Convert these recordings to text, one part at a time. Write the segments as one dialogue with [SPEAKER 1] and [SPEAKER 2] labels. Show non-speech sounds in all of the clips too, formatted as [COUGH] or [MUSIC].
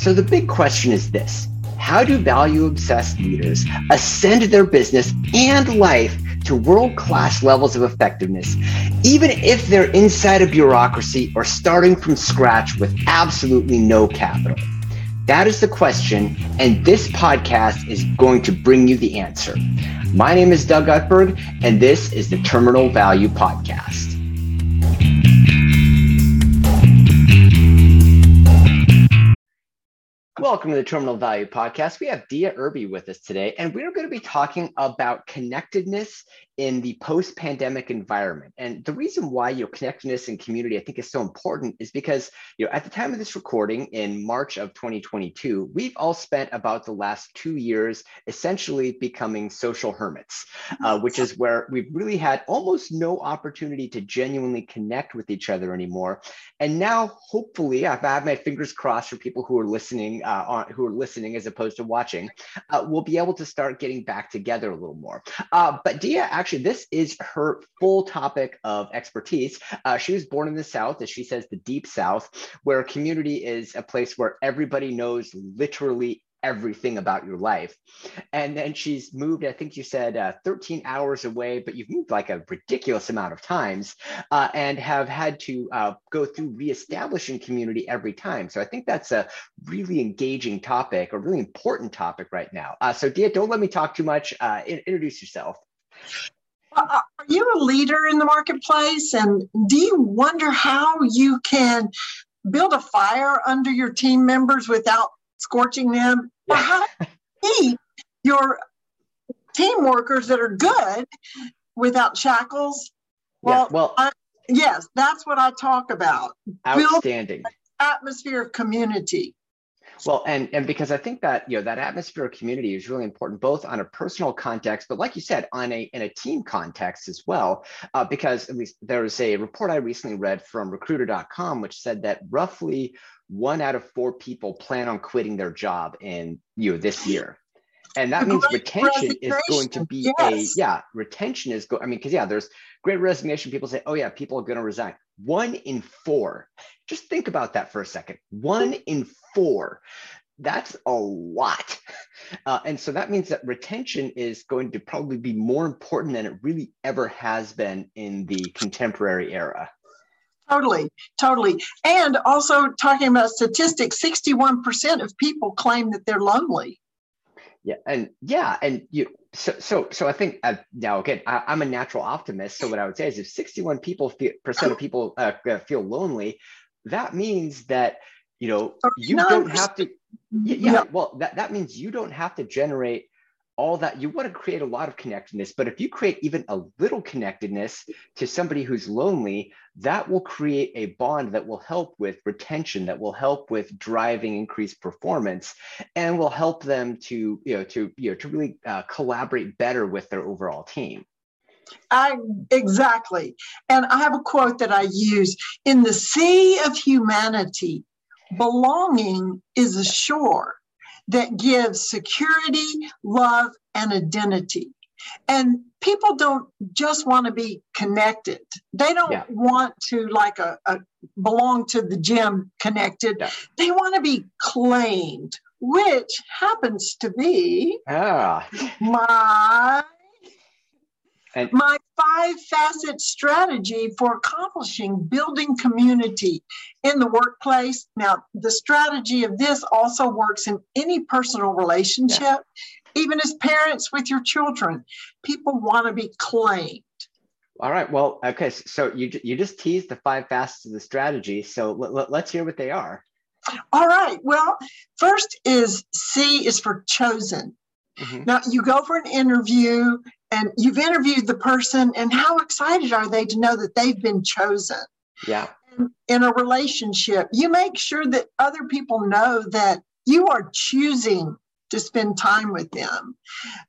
[SPEAKER 1] So the big question is this How do value obsessed leaders ascend their business and life to world class levels of effectiveness, even if they're inside a bureaucracy or starting from scratch with absolutely no capital? That is the question, and this podcast is going to bring you the answer. My name is Doug Utberg, and this is the Terminal Value Podcast. Welcome to the Terminal Value Podcast. We have Dea Irby with us today, and we're going to be talking about connectedness in the post-pandemic environment. And the reason why your know, connectedness and community I think is so important is because you know at the time of this recording in March of 2022, we've all spent about the last two years essentially becoming social hermits, uh, which is where we've really had almost no opportunity to genuinely connect with each other anymore. And now, hopefully, I've had my fingers crossed for people who are listening, uh, on, who are listening as opposed to watching, uh, we'll be able to start getting back together a little more. Uh, but Dea actually this is her full topic of expertise. Uh, she was born in the South, as she says, the deep South, where community is a place where everybody knows literally everything about your life. And then she's moved, I think you said uh, 13 hours away, but you've moved like a ridiculous amount of times uh, and have had to uh, go through reestablishing community every time. So I think that's a really engaging topic, a really important topic right now. Uh, so Dea, don't let me talk too much. Uh, introduce yourself.
[SPEAKER 2] Uh, are you a leader in the marketplace? And do you wonder how you can build a fire under your team members without scorching them? Or how keep your team workers that are good without shackles?
[SPEAKER 1] Well, yeah, well
[SPEAKER 2] I, yes, that's what I talk about.
[SPEAKER 1] Outstanding.
[SPEAKER 2] Atmosphere of community.
[SPEAKER 1] Well, and and because I think that you know that atmosphere of community is really important, both on a personal context, but like you said, on a in a team context as well. Uh, because at least there was a report I recently read from Recruiter.com, which said that roughly one out of four people plan on quitting their job in you know this year and that means retention is going to be yes. a yeah retention is go i mean because yeah there's great resignation people say oh yeah people are going to resign one in four just think about that for a second one in four that's a lot uh, and so that means that retention is going to probably be more important than it really ever has been in the contemporary era
[SPEAKER 2] Totally, totally. And also talking about statistics, 61% of people claim that they're lonely.
[SPEAKER 1] Yeah, and yeah, and you so so so I think uh, now again I, am a natural optimist. So what I would say is if 61 people feel, percent of people uh, uh, feel lonely, that means that you know you don't have to. Yeah, yeah, well that that means you don't have to generate all that you want to create a lot of connectedness but if you create even a little connectedness to somebody who's lonely that will create a bond that will help with retention that will help with driving increased performance and will help them to you know to you know to really uh, collaborate better with their overall team
[SPEAKER 2] I exactly. And I have a quote that I use in the sea of humanity, belonging is a shore that gives security, love, and identity. And people don't just want to be connected. They don't yeah. want to like a, a, belong to the gym connected. Yeah. They want to be claimed, which happens to be ah. my and my five facet strategy for accomplishing building community in the workplace. Now, the strategy of this also works in any personal relationship, yeah. even as parents with your children. People want to be claimed.
[SPEAKER 1] All right. Well, okay. So you you just teased the five facets of the strategy. So let, let, let's hear what they are.
[SPEAKER 2] All right. Well, first is C is for chosen. Mm-hmm. Now you go for an interview and you've interviewed the person and how excited are they to know that they've been chosen?
[SPEAKER 1] Yeah.
[SPEAKER 2] In a relationship you make sure that other people know that you are choosing to spend time with them.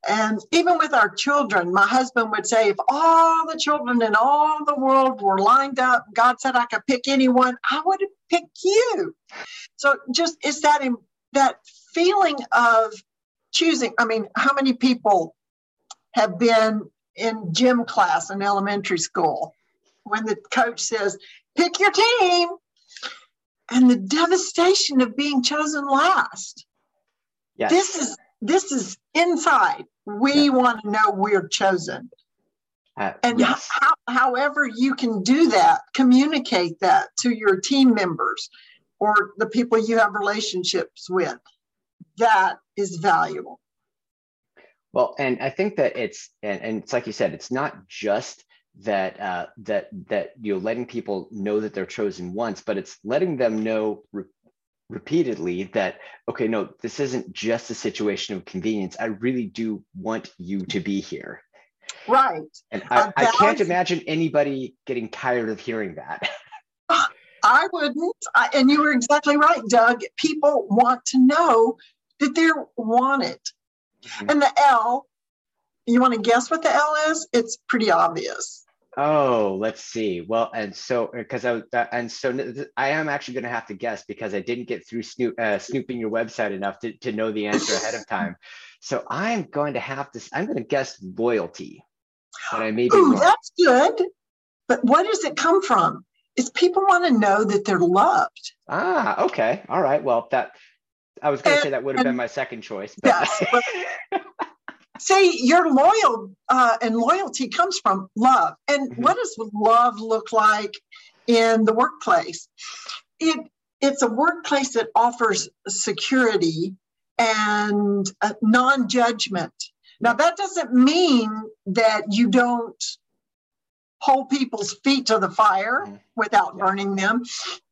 [SPEAKER 2] And even with our children my husband would say if all the children in all the world were lined up god said i could pick anyone i would picked you. So just it's that that feeling of choosing i mean how many people have been in gym class in elementary school when the coach says, pick your team. and the devastation of being chosen last. Yes. This is this is inside. We yeah. want to know we're chosen. Uh, and yes. how, however you can do that, communicate that to your team members or the people you have relationships with. That is valuable.
[SPEAKER 1] Well, and I think that it's and, and it's like you said, it's not just that uh, that that you know letting people know that they're chosen once, but it's letting them know re- repeatedly that okay, no, this isn't just a situation of convenience. I really do want you to be here.
[SPEAKER 2] Right.
[SPEAKER 1] And I, I can't imagine anybody getting tired of hearing that. [LAUGHS]
[SPEAKER 2] I wouldn't. I, and you were exactly right, Doug. People want to know that they're wanted. Mm-hmm. And the L, you want to guess what the L is? It's pretty obvious.
[SPEAKER 1] Oh, let's see. Well, and so because I uh, and so I am actually going to have to guess because I didn't get through snoop, uh, snooping your website enough to, to know the answer ahead of time. [LAUGHS] So I'm going to have to. I'm going to guess loyalty. But I may be
[SPEAKER 2] Ooh, wrong. that's good. But what does it come from? Is people want to know that they're loved.
[SPEAKER 1] Ah, okay. All right. Well, that I was going to say that would have been my second choice. But. Yes.
[SPEAKER 2] But, [LAUGHS] see, your loyal uh, and loyalty comes from love. And mm-hmm. what does love look like in the workplace? It it's a workplace that offers security and uh, non-judgment. Now that doesn't mean that you don't hold people's feet to the fire mm-hmm. without burning them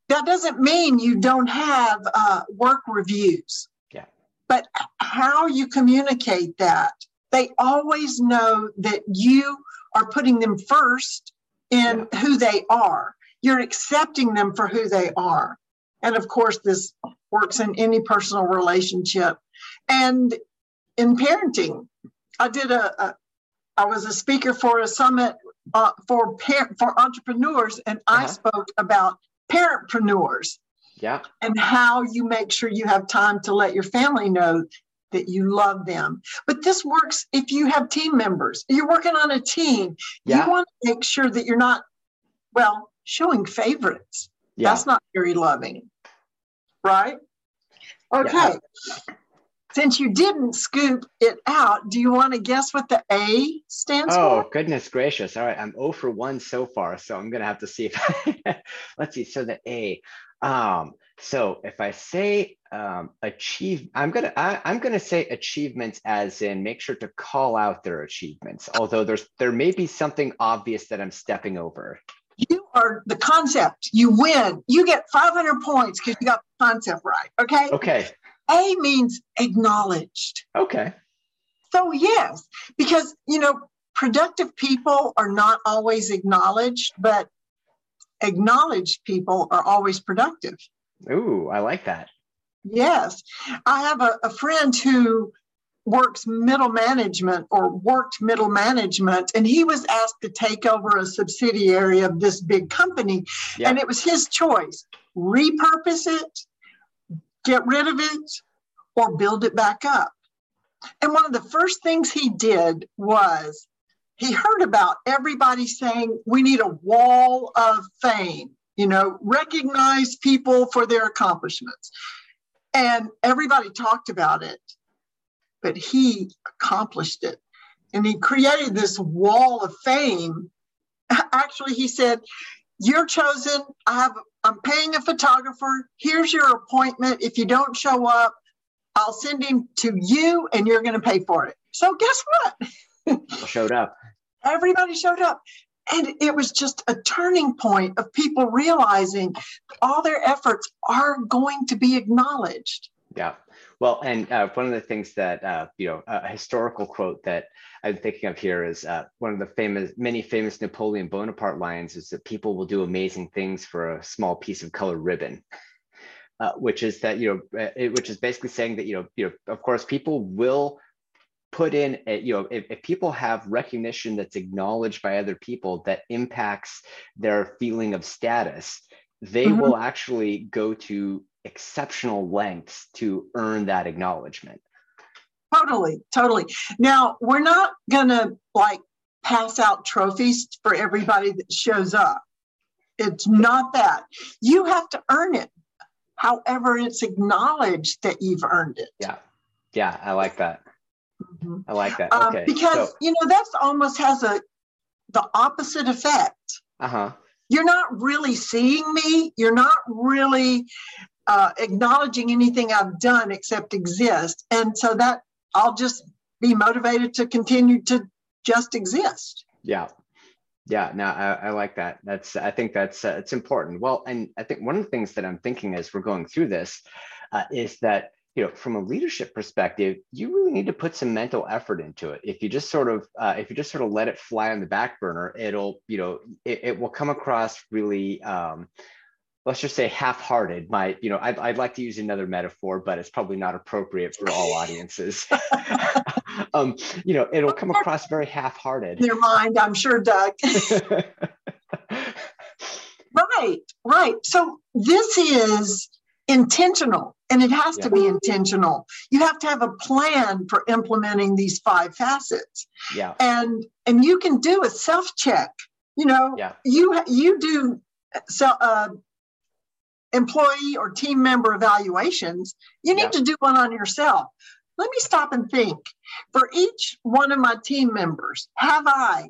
[SPEAKER 2] that doesn't mean you don't have uh, work reviews.
[SPEAKER 1] Yeah.
[SPEAKER 2] But how you communicate that, they always know that you are putting them first in yeah. who they are. You're accepting them for who they are. And of course, this works in any personal relationship. And in parenting, I did a, a I was a speaker for a summit uh, for par- for entrepreneurs, and uh-huh. I spoke about parentpreneurs.
[SPEAKER 1] Yeah.
[SPEAKER 2] And how you make sure you have time to let your family know that you love them. But this works if you have team members. You're working on a team. Yeah. You want to make sure that you're not, well, showing favorites. Yeah. That's not very loving. Right? Okay. Yeah. Since you didn't scoop it out, do you want to guess what the A stands
[SPEAKER 1] oh,
[SPEAKER 2] for?
[SPEAKER 1] Oh, goodness gracious. All right. I'm 0 for 1 so far. So I'm going to have to see if, [LAUGHS] let's see. So the A. Um, so if I say um, achieve, I'm gonna I, I'm gonna say achievements as in make sure to call out their achievements. Although there's there may be something obvious that I'm stepping over.
[SPEAKER 2] You are the concept. You win. You get 500 points because you got the concept right. Okay.
[SPEAKER 1] Okay.
[SPEAKER 2] A means acknowledged.
[SPEAKER 1] Okay.
[SPEAKER 2] So, yes, because, you know, productive people are not always acknowledged, but acknowledged people are always productive.
[SPEAKER 1] Ooh, I like that.
[SPEAKER 2] Yes. I have a, a friend who works middle management or worked middle management, and he was asked to take over a subsidiary of this big company. And it was his choice repurpose it get rid of it or build it back up. And one of the first things he did was he heard about everybody saying we need a wall of fame, you know, recognize people for their accomplishments. And everybody talked about it, but he accomplished it. And he created this wall of fame. [LAUGHS] Actually, he said, You're chosen. I have I'm paying a photographer. Here's your appointment. If you don't show up, I'll send him to you and you're going to pay for it. So guess
[SPEAKER 1] what? showed up.
[SPEAKER 2] Everybody showed up. And it was just a turning point of people realizing all their efforts are going to be acknowledged.
[SPEAKER 1] Yeah. Well, and uh, one of the things that, uh, you know, a historical quote that I'm thinking of here is uh, one of the famous, many famous Napoleon Bonaparte lines is that people will do amazing things for a small piece of colored ribbon. Uh, which is that you know, uh, it, which is basically saying that you know, you know, of course, people will put in, a, you know, if, if people have recognition that's acknowledged by other people that impacts their feeling of status, they mm-hmm. will actually go to exceptional lengths to earn that acknowledgement.
[SPEAKER 2] Totally, totally. Now, we're not going to like pass out trophies for everybody that shows up. It's not that. You have to earn it. However, it's acknowledged that you've earned it.
[SPEAKER 1] Yeah. Yeah. I like that. Mm-hmm. I like that.
[SPEAKER 2] Um, okay. Um, because, so, you know, that's almost has a, the opposite effect.
[SPEAKER 1] Uh huh.
[SPEAKER 2] You're not really seeing me. You're not really uh, acknowledging anything I've done except exist. And so that I'll just be motivated to continue to just exist.
[SPEAKER 1] Yeah. Yeah, no, I, I, like that. That's I think that's uh, it's important. Well, and I think one of the things that I'm thinking as we're going through this uh, is that you know from a leadership perspective, you really need to put some mental effort into it. If you just sort of uh, if you just sort of let it fly on the back burner, it'll you know it, it will come across really um, let's just say half-hearted my you know I'd, I'd like to use another metaphor but it's probably not appropriate for all audiences. [LAUGHS] [LAUGHS] Um you know it'll come across very half-hearted.
[SPEAKER 2] Your mind i'm sure doug. [LAUGHS] Right right. So this is intentional and it has yeah. to be intentional. You have to have a plan for implementing these five facets.
[SPEAKER 1] Yeah.
[SPEAKER 2] And and you can do a self check you know?
[SPEAKER 1] Yeah.
[SPEAKER 2] you you do so uh, employee or team member evaluations, you need to do one on yourself. Let me stop and think. For each one of my team members, have I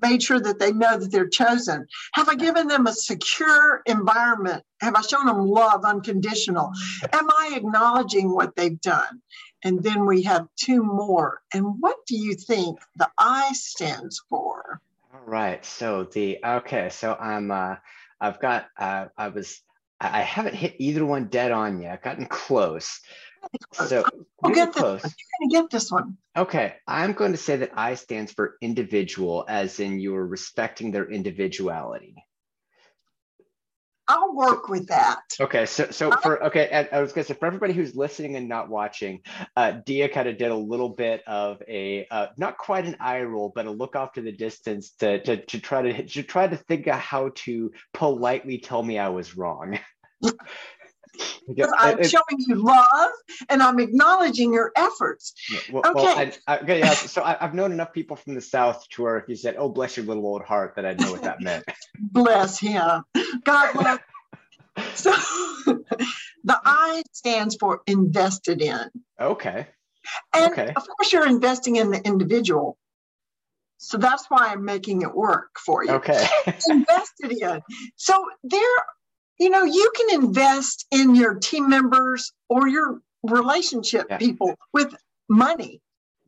[SPEAKER 2] made sure that they know that they're chosen? Have I given them a secure environment? Have I shown them love unconditional? Am I acknowledging what they've done? And then we have two more. And what do you think the I stands for?
[SPEAKER 1] All right. So the okay. So I'm. uh I've got. Uh, I was I haven't hit either one dead on yet. I've gotten close. So
[SPEAKER 2] we'll get close. This You're gonna get this one.
[SPEAKER 1] Okay, I'm going to say that I stands for individual, as in you're respecting their individuality.
[SPEAKER 2] I'll work with that.
[SPEAKER 1] Okay, so so for okay, I was gonna say for everybody who's listening and not watching, uh, Dea kind of did a little bit of a uh, not quite an eye roll, but a look off to the distance to to, to try to to try to think of how to politely tell me I was wrong. [LAUGHS]
[SPEAKER 2] Yeah, I'm it, showing you love and I'm acknowledging your efforts.
[SPEAKER 1] Well, okay. Well, I, I, okay. Yeah. So I, have known enough people from the South to where if you said, "Oh, bless your little old heart," that I'd know what that meant. [LAUGHS]
[SPEAKER 2] bless him. God bless. [LAUGHS] so the I stands for invested in.
[SPEAKER 1] Okay.
[SPEAKER 2] And
[SPEAKER 1] okay.
[SPEAKER 2] of course, you're investing in the individual. So that's why I'm making it work for you.
[SPEAKER 1] Okay. [LAUGHS]
[SPEAKER 2] invested in. So there you know, you can invest in your team members or your relationship yeah. people with money.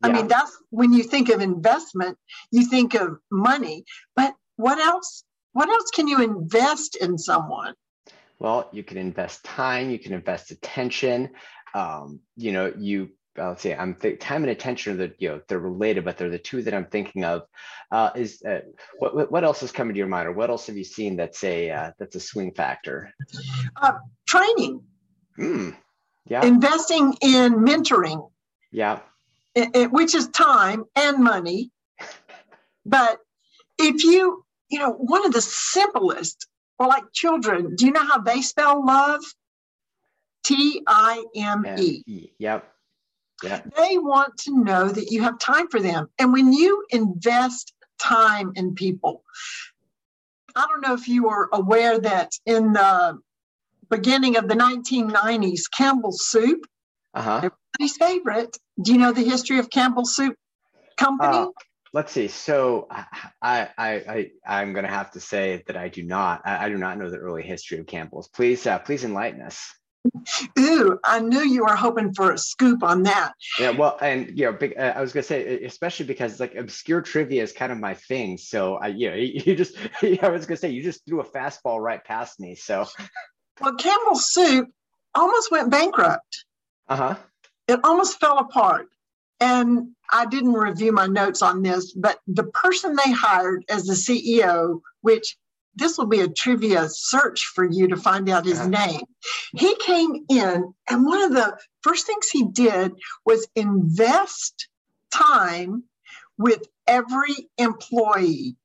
[SPEAKER 2] Yeah. I mean, that's when you think of investment, you think of money. But what else? What else can you invest in someone?
[SPEAKER 1] Well, you can invest time, you can invest attention. Um, you know, you I'll say I'm th- time and attention are the you know they're related, but they're the two that I'm thinking of. Uh, is uh, what what else is coming to your mind, or what else have you seen that's a uh, that's a swing factor?
[SPEAKER 2] Uh, training.
[SPEAKER 1] Mm, yeah.
[SPEAKER 2] Investing in mentoring.
[SPEAKER 1] Yeah.
[SPEAKER 2] It, it, which is time and money, but if you you know one of the simplest, or like children, do you know how they spell love? T I M E.
[SPEAKER 1] Yep. Yeah.
[SPEAKER 2] They want to know that you have time for them. And when you invest time in people, I don't know if you are aware that in the beginning of the 1990s, Campbell's Soup,
[SPEAKER 1] uh-huh.
[SPEAKER 2] everybody's favorite. Do you know the history of Campbell's Soup Company? Uh,
[SPEAKER 1] let's see. So I, I, I, I'm going to have to say that I do not. I, I, do not know the early history of Campbell's. Please, uh, please enlighten us.
[SPEAKER 2] Ooh, I knew you were hoping for a scoop on that.
[SPEAKER 1] Yeah, well, and you know, big, uh, I was gonna say, especially because like obscure trivia is kind of my thing. So I, you know, you, [LAUGHS] you just, I was gonna say, you just threw a fastball right past me. So,
[SPEAKER 2] well, Campbell's Soup almost went bankrupt.
[SPEAKER 1] Uh huh.
[SPEAKER 2] It almost fell apart, and I didn't review my notes on this, but the person they hired as the CEO, which this will be a trivia search for you to find out his name. He came in, and one of the first things he did was invest time with every employee.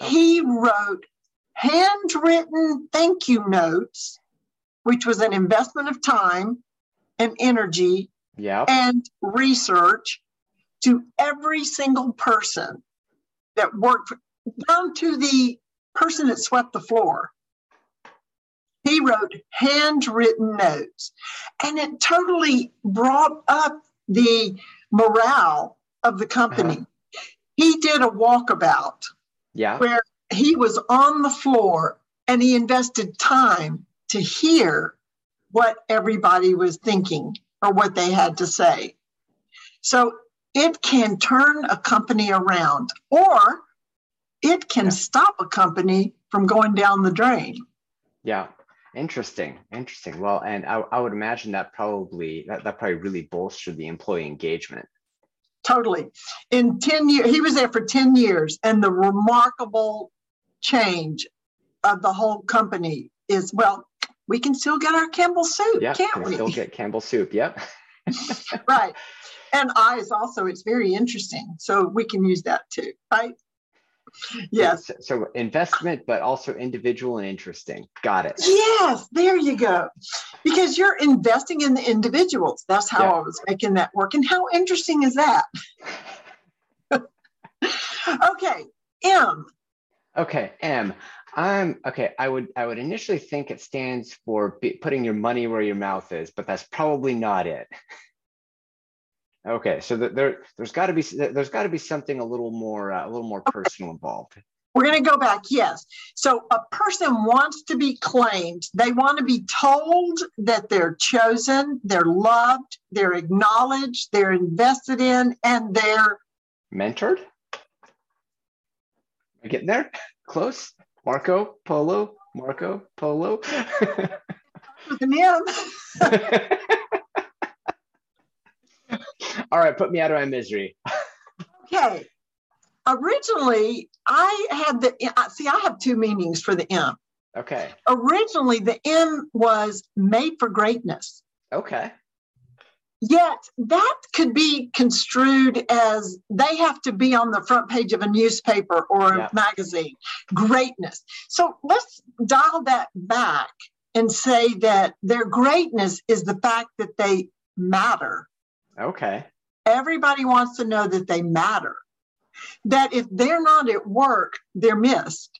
[SPEAKER 2] He wrote handwritten thank you notes, which was an investment of time and energy
[SPEAKER 1] yep.
[SPEAKER 2] and research to every single person that worked down to the person that swept the floor. He wrote handwritten notes, and it totally brought up the morale of the company. Uh-huh. He did a walkabout
[SPEAKER 1] yeah.
[SPEAKER 2] where he was on the floor and he invested time to hear what everybody was thinking or what they had to say. So it can turn a company around or it can yeah. stop a company from going down the drain.
[SPEAKER 1] Yeah. Interesting. Interesting. Well, and I, I would imagine that probably that, that probably really bolstered the employee engagement.
[SPEAKER 2] Totally. In 10 years, he was there for 10 years, and the remarkable change of the whole company is well, we can still get our Campbell soup,
[SPEAKER 1] yeah,
[SPEAKER 2] can't
[SPEAKER 1] can
[SPEAKER 2] we?
[SPEAKER 1] Still get Campbell soup, yep. [LAUGHS]
[SPEAKER 2] right. And eyes also, it's very interesting. So we can use that too, right? Yes.
[SPEAKER 1] So, so, investment, but also individual and interesting. Got it.
[SPEAKER 2] Yes, there you go. Because you're investing in the individuals. That's how yeah. I was making that work. And how interesting is that? [LAUGHS] okay, M.
[SPEAKER 1] Okay, M. I'm okay. I would I would initially think it stands for putting your money where your mouth is, but that's probably not it. Okay, so there there's got to be there's got to be something a little more uh, a little more personal involved.
[SPEAKER 2] We're going to go back. Yes. So a person wants to be claimed. They want to be told that they're chosen, they're loved, they're acknowledged, they're invested in, and they're
[SPEAKER 1] mentored. I getting there? Close. Marco Polo. Marco Polo. [LAUGHS]
[SPEAKER 2] With an M. [LAUGHS]
[SPEAKER 1] All right, put me out of my misery.
[SPEAKER 2] okay. Originally, I had the see. I have two meanings for the M.
[SPEAKER 1] Okay.
[SPEAKER 2] Originally, the M was made for greatness.
[SPEAKER 1] Okay.
[SPEAKER 2] Yet that could be construed as they have to be on the front page of a newspaper or a yeah. magazine. Greatness. So let's dial that back and say that their greatness is the fact that they matter.
[SPEAKER 1] Okay.
[SPEAKER 2] Everybody wants to know that they matter. That if they're not at work, they're missed.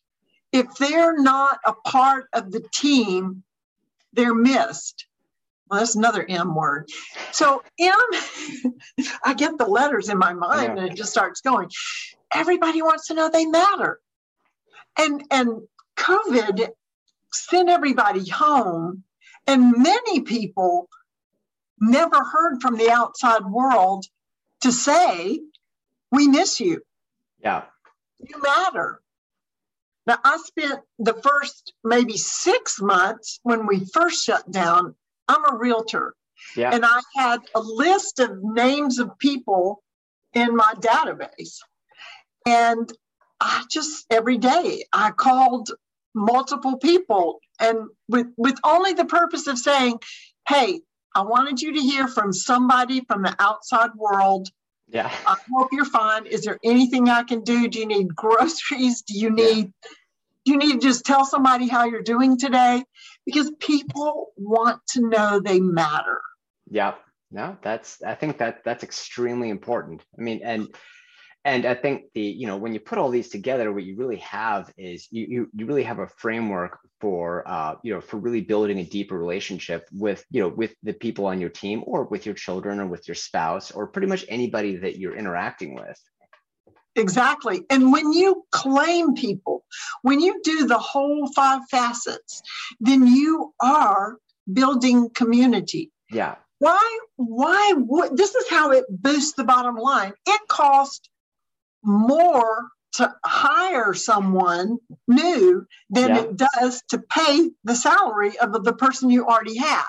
[SPEAKER 2] If they're not a part of the team, they're missed. Well, that's another M word. So M, [LAUGHS] I get the letters in my mind yeah. and it just starts going. Everybody wants to know they matter. And and COVID sent everybody home, and many people never heard from the outside world to say, we miss you.
[SPEAKER 1] Yeah.
[SPEAKER 2] You matter. Now, I spent the first maybe six months when we first shut down. I'm a realtor.
[SPEAKER 1] Yeah.
[SPEAKER 2] And I had a list of names of people in my database. And I just every day I called multiple people and with with only the purpose of saying, hey, I wanted you to hear from somebody from the outside world.
[SPEAKER 1] Yeah.
[SPEAKER 2] I hope you're fine. Is there anything I can do? Do you need groceries? Do you need yeah. do you need to just tell somebody how you're doing today? Because people want to know they matter.
[SPEAKER 1] Yeah. No, that's I think that that's extremely important. I mean, and and i think the you know when you put all these together what you really have is you you, you really have a framework for uh, you know for really building a deeper relationship with you know with the people on your team or with your children or with your spouse or pretty much anybody that you're interacting with
[SPEAKER 2] Exactly. And when you claim people, when you do the whole five facets, then you are building community.
[SPEAKER 1] Yeah.
[SPEAKER 2] Why, why would this is how it boosts the bottom line? It costs more to hire someone new than yeah. it does to pay the salary of the person you already have.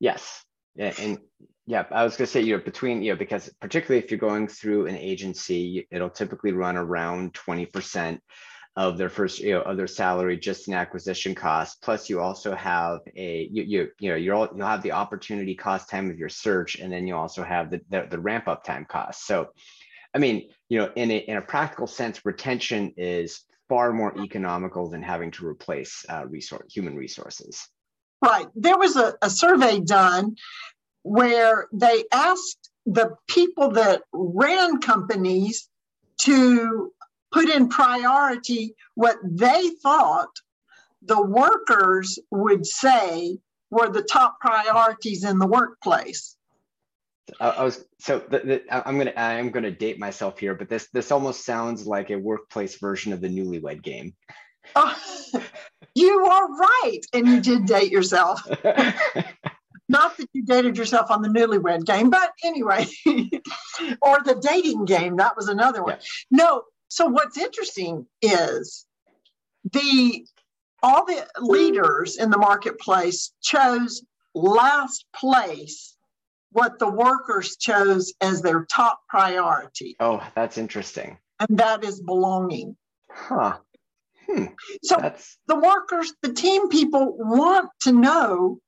[SPEAKER 1] Yes. Yeah, and yeah, I was going to say, you know, between, you know, because particularly if you're going through an agency, it'll typically run around 20% of their first, you know, of their salary just in acquisition costs. Plus you also have a, you, you, you know, you're all, you'll have the opportunity cost time of your search, and then you also have the, the, the ramp up time cost. So I mean, you know, in a, in a practical sense, retention is far more economical than having to replace uh, resource, human resources.
[SPEAKER 2] Right. There was a, a survey done where they asked the people that ran companies to put in priority what they thought the workers would say were the top priorities in the workplace.
[SPEAKER 1] I, I was so the, the, I'm gonna I'm gonna date myself here, but this this almost sounds like a workplace version of the Newlywed Game. Oh,
[SPEAKER 2] you are right, and you did date yourself. [LAUGHS] Not that you dated yourself on the Newlywed Game, but anyway, [LAUGHS] or the dating game. That was another one. Yeah. No. So what's interesting is the all the leaders in the marketplace chose last place what the workers chose as their top priority.
[SPEAKER 1] Oh, that's interesting.
[SPEAKER 2] And that is belonging.
[SPEAKER 1] Huh. Hmm.
[SPEAKER 2] So that's... the workers, the team people want to know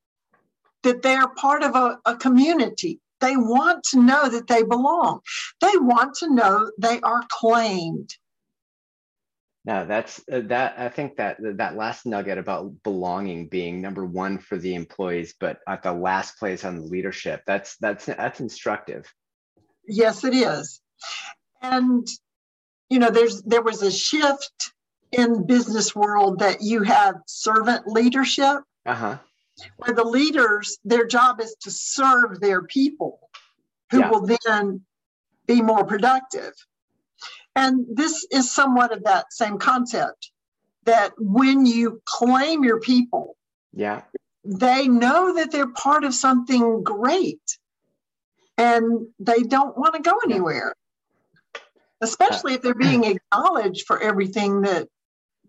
[SPEAKER 2] that they're part of a, a community. They want to know that they belong. They want to know they are claimed.
[SPEAKER 1] No, that's uh, that. I think that that last nugget about belonging being number one for the employees, but at the last place on the leadership. That's that's that's instructive.
[SPEAKER 2] Yes, it is, and you know, there's there was a shift in business world that you have servant leadership,
[SPEAKER 1] uh-huh.
[SPEAKER 2] where the leaders their job is to serve their people, who yeah. will then be more productive. And this is somewhat of that same concept that when you claim your people,
[SPEAKER 1] yeah,
[SPEAKER 2] they know that they're part of something great and they don't want to go anywhere. Especially if they're being acknowledged for everything that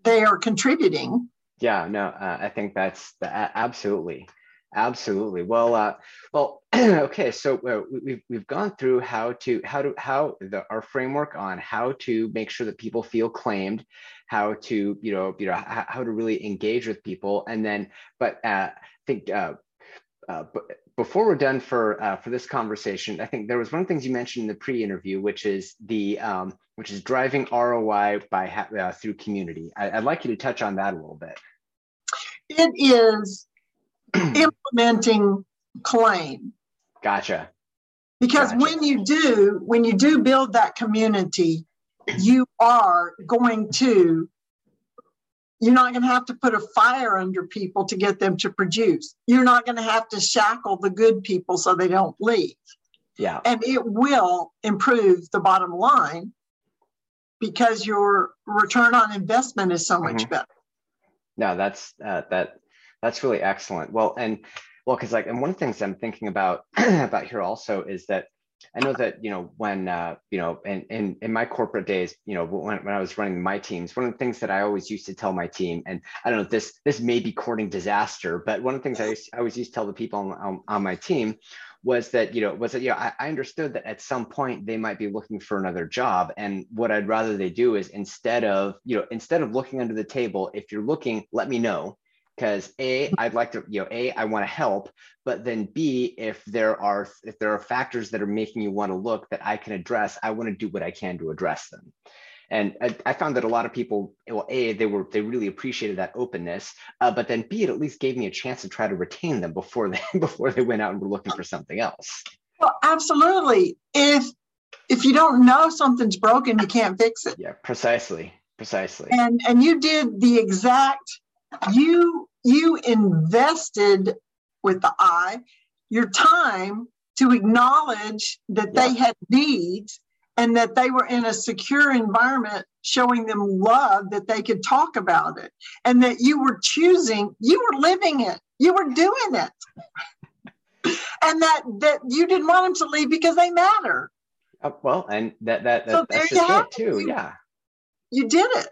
[SPEAKER 2] they are contributing.
[SPEAKER 1] Yeah, no, uh, I think that's the, absolutely. Absolutely. Well, uh, well, [CLEARS THROAT] okay. So uh, we've we've gone through how to how to how the our framework on how to make sure that people feel claimed, how to you know you know how, how to really engage with people, and then but uh, I think uh, uh, before we're done for uh, for this conversation, I think there was one of the things you mentioned in the pre-interview, which is the um, which is driving ROI by uh, through community. I, I'd like you to touch on that a little bit.
[SPEAKER 2] It is [CLEARS THROAT] implementing claim.
[SPEAKER 1] Gotcha.
[SPEAKER 2] Because
[SPEAKER 1] gotcha.
[SPEAKER 2] when you do, when you do build that community, you are going to you're not going to have to put a fire under people to get them to produce. You're not going to have to shackle the good people so they don't leave.
[SPEAKER 1] Yeah.
[SPEAKER 2] And it will improve the bottom line because your return on investment is so much mm-hmm. better.
[SPEAKER 1] No, that's uh, that that's really excellent. Well, and well, because like, and one of the things I'm thinking about [CLEARS THROAT] about here also is that I know that you know when uh, you know in, in in my corporate days, you know when, when I was running my teams, one of the things that I always used to tell my team, and I don't know this this may be courting disaster, but one of the things I, used, I always used to tell the people on, on, on my team was that you know was that you know I, I understood that at some point they might be looking for another job, and what I'd rather they do is instead of you know instead of looking under the table, if you're looking, let me know because a i'd like to you know a i want to help but then b if there are if there are factors that are making you want to look that i can address i want to do what i can to address them. And I, I found that a lot of people well a they were they really appreciated that openness uh, but then b it at least gave me a chance to try to retain them before they [LAUGHS] before they went out and were looking for something else.
[SPEAKER 2] Well absolutely. If if you don't know something's broken you can't fix it.
[SPEAKER 1] Yeah precisely precisely.
[SPEAKER 2] And and you did the exact you you invested with the I your time to acknowledge that yeah. they had needs and that they were in a secure environment showing them love that they could talk about it and that you were choosing you were living it you were doing it. [LAUGHS] And that that you didn't want them to leave because they matter.
[SPEAKER 1] Uh, well and that that, that so that's just it. too you, yeah.
[SPEAKER 2] You did it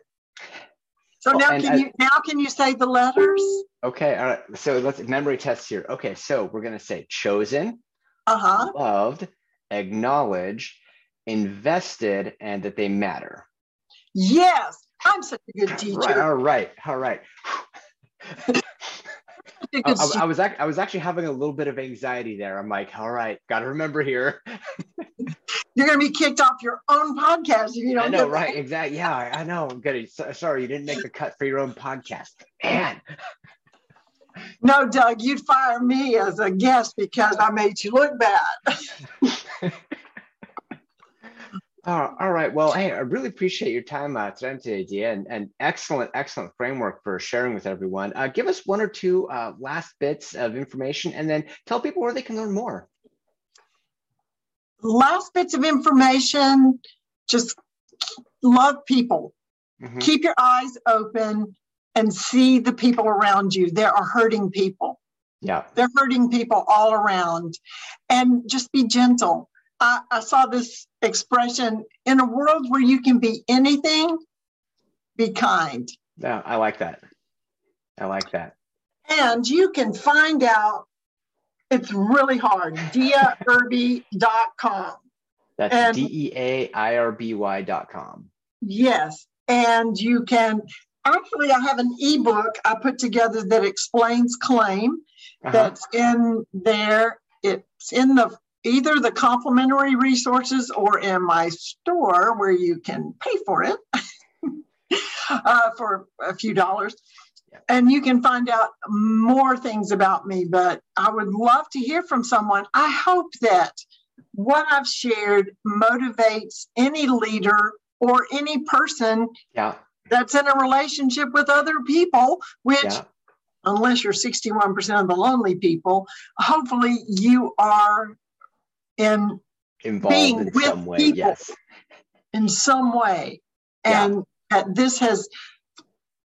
[SPEAKER 2] so now can I, you now can you say the letters?
[SPEAKER 1] Okay, all right. So let's memory test here. Okay, so we're gonna say chosen,
[SPEAKER 2] uh-huh.
[SPEAKER 1] loved, acknowledged, invested, and that they matter.
[SPEAKER 2] Yes, I'm such a good teacher.
[SPEAKER 1] Right, all right, all right. [LAUGHS] I, I, I, was I was actually having a little bit of anxiety there. I'm like, all right, got to remember here. [LAUGHS]
[SPEAKER 2] You're going to be kicked off your own podcast if you don't.
[SPEAKER 1] I know, right? That. Exactly. Yeah, I, I know. I'm good. So, sorry, you didn't make the cut for your own podcast, man.
[SPEAKER 2] No, Doug, you'd fire me as a guest because I made you look bad. [LAUGHS] [LAUGHS]
[SPEAKER 1] Oh, all right. Well, hey, I really appreciate your time uh, today, Dea, and, and excellent, excellent framework for sharing with everyone. Uh, give us one or two uh, last bits of information and then tell people where they can learn more.
[SPEAKER 2] Last bits of information, just love people. Mm-hmm. Keep your eyes open and see the people around you. There are hurting people.
[SPEAKER 1] Yeah.
[SPEAKER 2] They're hurting people all around. And just be gentle. I, I saw this expression in a world where you can be anything, be kind.
[SPEAKER 1] Yeah, I like that. I like that.
[SPEAKER 2] And you can find out, it's really hard, deairby.com.
[SPEAKER 1] That's D E A I R B Y.com.
[SPEAKER 2] Yes. And you can actually, I have an ebook I put together that explains claim uh-huh. that's in there. It's in the either the complimentary resources or in my store where you can pay for it [LAUGHS] uh, for a few dollars. And you can find out more things about me, but I would love to hear from someone. I hope that what I've shared motivates any leader or any person
[SPEAKER 1] yeah.
[SPEAKER 2] that's in a relationship with other people, which, yeah. unless you're 61% of the lonely people, hopefully you are in
[SPEAKER 1] involved being in with some way. People yes.
[SPEAKER 2] In some way. And yeah. this has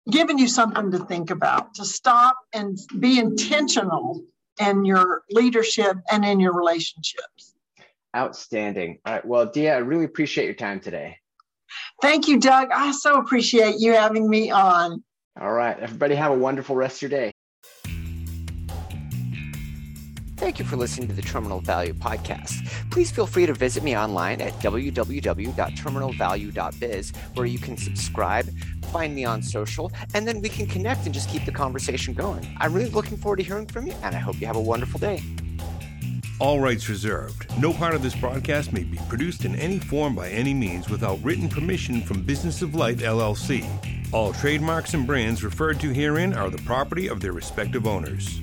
[SPEAKER 2] given you something to think about, to stop and be intentional in your leadership and in your relationships.
[SPEAKER 1] Outstanding. All right. Well, Dea, I really appreciate your time today.
[SPEAKER 2] Thank you, Doug. I so appreciate you having me on.
[SPEAKER 1] All right. Everybody have a wonderful rest of your day. Thank you for listening to the Terminal Value Podcast. Please feel free to visit me online at www.terminalvalue.biz, where you can subscribe, find me on social, and then we can connect and just keep the conversation going. I'm really looking forward to hearing from you, and I hope you have a wonderful day.
[SPEAKER 3] All rights reserved. No part of this broadcast may be produced in any form by any means without written permission from Business of Light LLC. All trademarks and brands referred to herein are the property of their respective owners.